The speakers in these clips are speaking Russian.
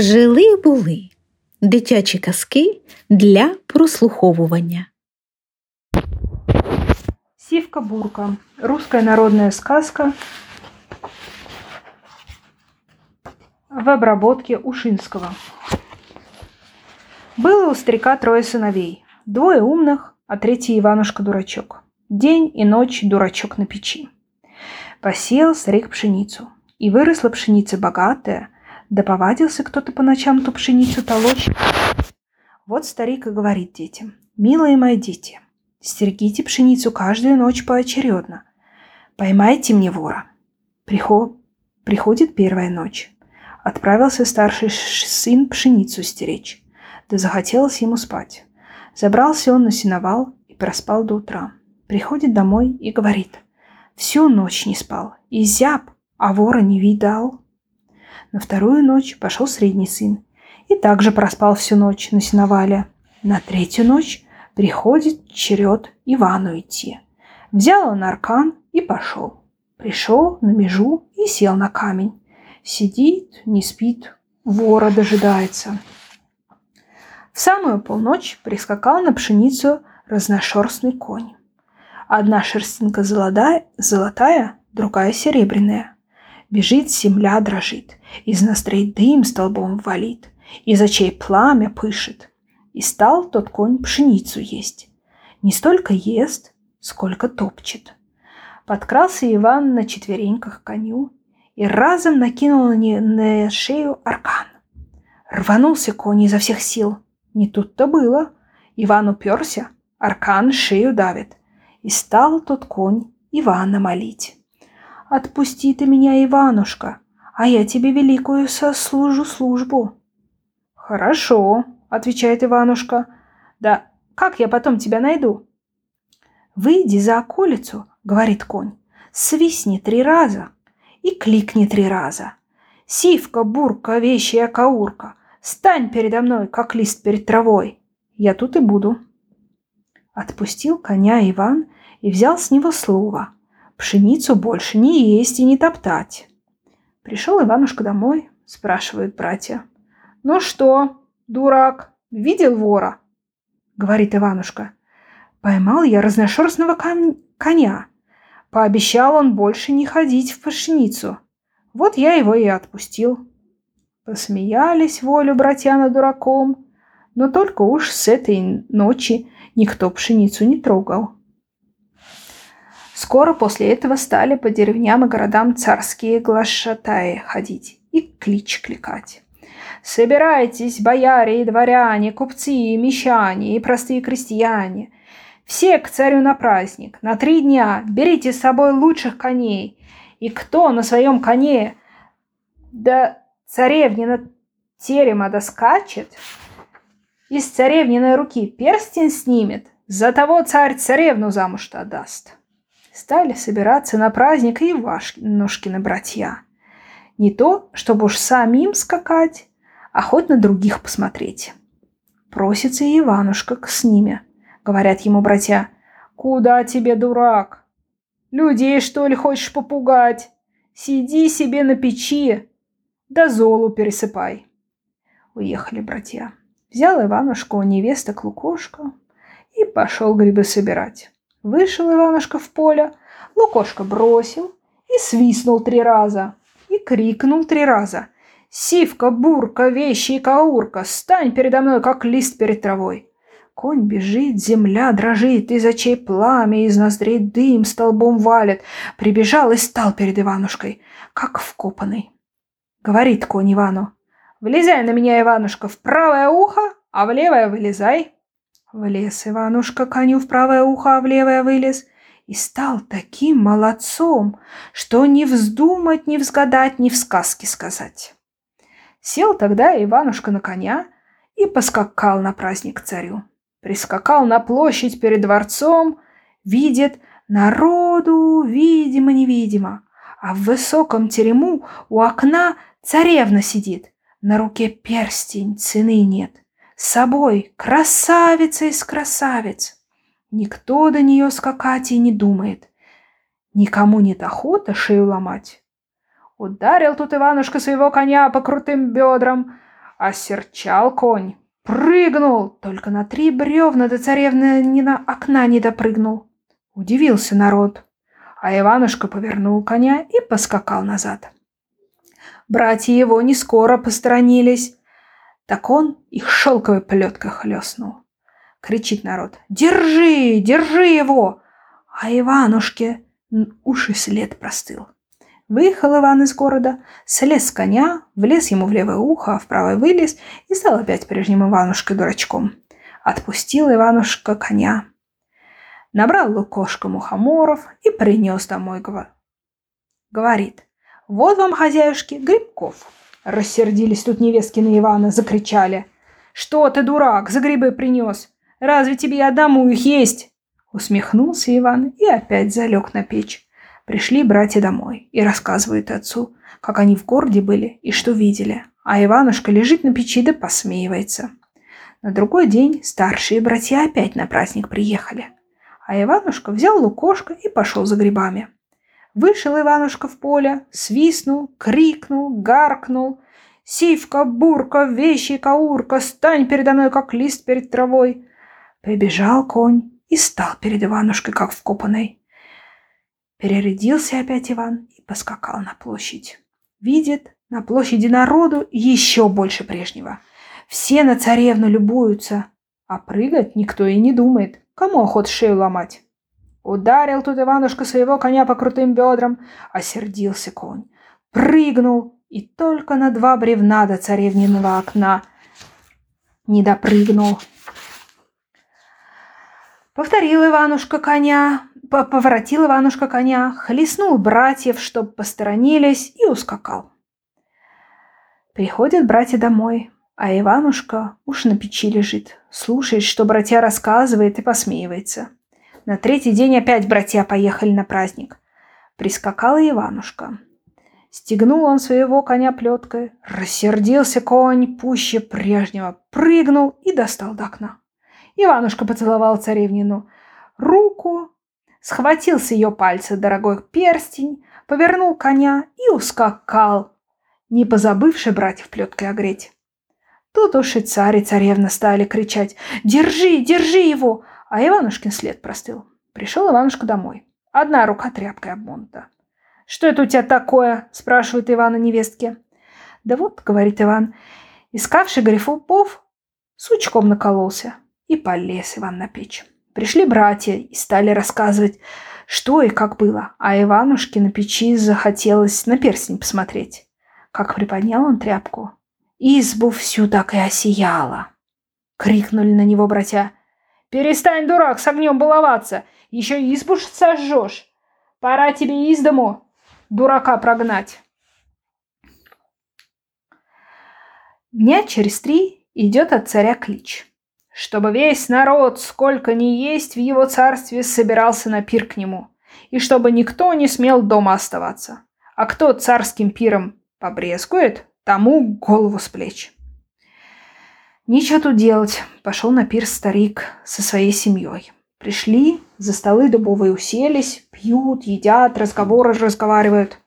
Жили були дитячі казки для прослуховування. Сивка-бурка. Русская народная сказка в обработке Ушинского. Было у старика трое сыновей. Двое умных, а третий Иванушка-дурачок. День и ночь дурачок на печи. Посеял старик пшеницу. И выросла пшеница богатая, да повадился кто-то по ночам ту пшеницу толочь. Вот старик и говорит детям, «Милые мои дети, стерегите пшеницу каждую ночь поочередно. Поймайте мне вора». Приход... Приходит первая ночь. Отправился старший сын пшеницу стеречь. Да захотелось ему спать. Забрался он на сеновал и проспал до утра. Приходит домой и говорит, всю ночь не спал, и зяб, а вора не видал. На вторую ночь пошел средний сын и также проспал всю ночь на сеновале. На третью ночь приходит черед Ивану идти. Взял он аркан и пошел. Пришел на межу и сел на камень. Сидит, не спит, вора дожидается. В самую полночь прискакал на пшеницу разношерстный конь. Одна шерстинка золотая, золотая, другая серебряная. Бежит, земля дрожит, из ноздрей дым столбом валит, из очей пламя пышет. И стал тот конь пшеницу есть. Не столько ест, сколько топчет. Подкрался Иван на четвереньках к коню и разом накинул на, шею аркан. Рванулся конь изо всех сил. Не тут-то было. Иван уперся, аркан шею давит. И стал тот конь Ивана молить. Отпусти ты меня, Иванушка, а я тебе великую сослужу службу. Хорошо, отвечает Иванушка. Да как я потом тебя найду? Выйди за околицу, говорит конь, свистни три раза и кликни три раза. Сивка, бурка, вещая каурка, стань передо мной, как лист перед травой. Я тут и буду. Отпустил коня Иван и взял с него слово – Пшеницу больше не есть и не топтать. Пришел Иванушка домой, спрашивают братья. Ну что, дурак, видел вора? Говорит Иванушка. Поймал я разношерстного коня. Пообещал он больше не ходить в пшеницу. Вот я его и отпустил. Посмеялись волю братья над дураком, но только уж с этой ночи никто пшеницу не трогал. Скоро после этого стали по деревням и городам царские глашатаи ходить и клич кликать. Собирайтесь, бояре и дворяне, купцы и мещане, и простые крестьяне. Все к царю на праздник, на три дня, берите с собой лучших коней. И кто на своем коне до царевнина терема доскачет, из царевниной руки перстень снимет, за того царь царевну замуж-то отдаст. Стали собираться на праздник и Ивашкины братья. Не то, чтобы уж самим скакать, а хоть на других посмотреть. Просится и Иванушка с ними. Говорят ему братья, «Куда тебе, дурак? Людей, что ли, хочешь попугать? Сиди себе на печи, да золу пересыпай». Уехали братья. Взял Иванушка у невесток Лукошка и пошел грибы собирать. Вышел Иванушка в поле, Лукошка бросил и свистнул три раза, и крикнул три раза. «Сивка, бурка, вещи и каурка, стань передо мной, как лист перед травой!» Конь бежит, земля дрожит, из очей пламя, из ноздрей дым столбом валит. Прибежал и стал перед Иванушкой, как вкопанный. Говорит конь Ивану, «Влезай на меня, Иванушка, в правое ухо, а в левое вылезай». Влез Иванушка коню в правое ухо, а в левое вылез. И стал таким молодцом, что не вздумать, не взгадать, ни в сказке сказать. Сел тогда Иванушка на коня и поскакал на праздник царю. Прискакал на площадь перед дворцом, видит, народу видимо-невидимо, а в высоком терему у окна царевна сидит, на руке перстень, цены нет собой красавица из красавиц. Никто до нее скакать и не думает. Никому нет охота шею ломать. Ударил тут Иванушка своего коня по крутым бедрам, Осерчал конь, прыгнул, только на три бревна до царевны ни на окна не допрыгнул. Удивился народ, а Иванушка повернул коня и поскакал назад. Братья его не скоро посторонились, так он их шелковой плеткой хлестнул. Кричит народ «Держи! Держи его!» А Иванушке уши след простыл. Выехал Иван из города, слез с коня, влез ему в левое ухо, а в правое вылез и стал опять прежним Иванушкой дурачком. Отпустил Иванушка коня. Набрал лукошка мухоморов и принес домой. Говорит, вот вам, хозяюшки, грибков. Рассердились тут невестки на Ивана, закричали. Что ты, дурак, за грибы принес? Разве тебе я одному их есть? Усмехнулся Иван и опять залег на печь. Пришли братья домой и рассказывают отцу, как они в городе были и что видели. А Иванушка лежит на печи да посмеивается. На другой день старшие братья опять на праздник приехали. А Иванушка взял лукошко и пошел за грибами. Вышел Иванушка в поле, свистнул, крикнул, гаркнул. «Сивка, бурка, вещи, каурка, стань передо мной, как лист перед травой!» Прибежал конь и стал перед Иванушкой, как вкопанный. Перерядился опять Иван и поскакал на площадь. Видит, на площади народу еще больше прежнего. Все на царевну любуются, а прыгать никто и не думает. Кому охот шею ломать? Ударил тут Иванушка своего коня по крутым бедрам, осердился конь. Прыгнул и только на два бревна до царевниного окна не допрыгнул. Повторил Иванушка коня, поворотил Иванушка коня, хлестнул братьев, чтоб посторонились, и ускакал. Приходят братья домой, а Иванушка уж на печи лежит, слушает, что братья рассказывает и посмеивается. На третий день опять братья поехали на праздник. Прискакала Иванушка. Стегнул он своего коня плеткой, рассердился конь пуще прежнего, прыгнул и достал до окна. Иванушка поцеловал царевнину руку, схватил с ее пальца дорогой перстень, повернул коня и ускакал, не позабывши братьев плеткой огреть. Тут уж и царь и царевна стали кричать «Держи, держи его!» А Иванушкин след простыл. Пришел Иванушка домой. Одна рука тряпкой обмонута. «Что это у тебя такое?» – спрашивает Ивана невестке. «Да вот», – говорит Иван, – искавший грифупов сучком накололся. И полез Иван на печь. Пришли братья и стали рассказывать, что и как было, а Иванушке на печи захотелось на перстень посмотреть. Как приподнял он тряпку, избу всю так и осияла. Крикнули на него братья. «Перестань, дурак, с огнем баловаться! Еще избу сожжешь! Пора тебе из дому дурака прогнать!» Дня через три идет от царя клич чтобы весь народ, сколько ни есть в его царстве, собирался на пир к нему, и чтобы никто не смел дома оставаться. А кто царским пиром побрезгует, тому голову с плеч. Ничего тут делать, пошел на пир старик со своей семьей. Пришли, за столы дубовые уселись, пьют, едят, разговоры разговаривают.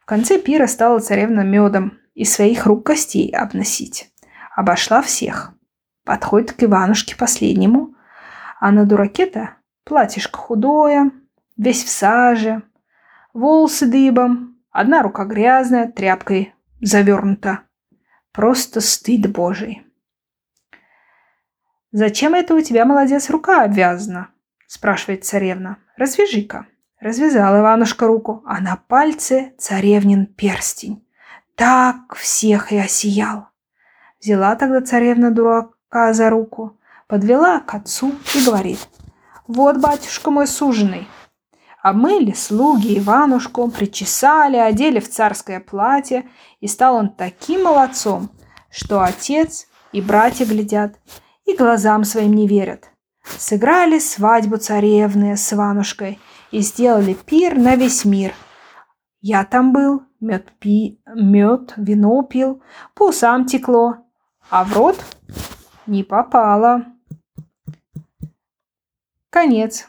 В конце пира стала царевна медом из своих рук костей обносить. Обошла всех подходит к Иванушке последнему, а на дураке-то платьишко худое, весь в саже, волосы дыбом, одна рука грязная, тряпкой завернута. Просто стыд божий. «Зачем это у тебя, молодец, рука обвязана?» – спрашивает царевна. «Развяжи-ка». Развязал Иванушка руку, а на пальце царевнин перстень. Так всех и осиял. Взяла тогда царевна дурак Ка за руку, подвела к отцу и говорит, «Вот, батюшка мой суженый, Обмыли слуги Иванушку, причесали, одели в царское платье, и стал он таким молодцом, что отец и братья глядят и глазам своим не верят. Сыграли свадьбу царевны с Иванушкой и сделали пир на весь мир. Я там был, мед, пи, мед вино пил, по усам текло, а в рот не попала. Конец.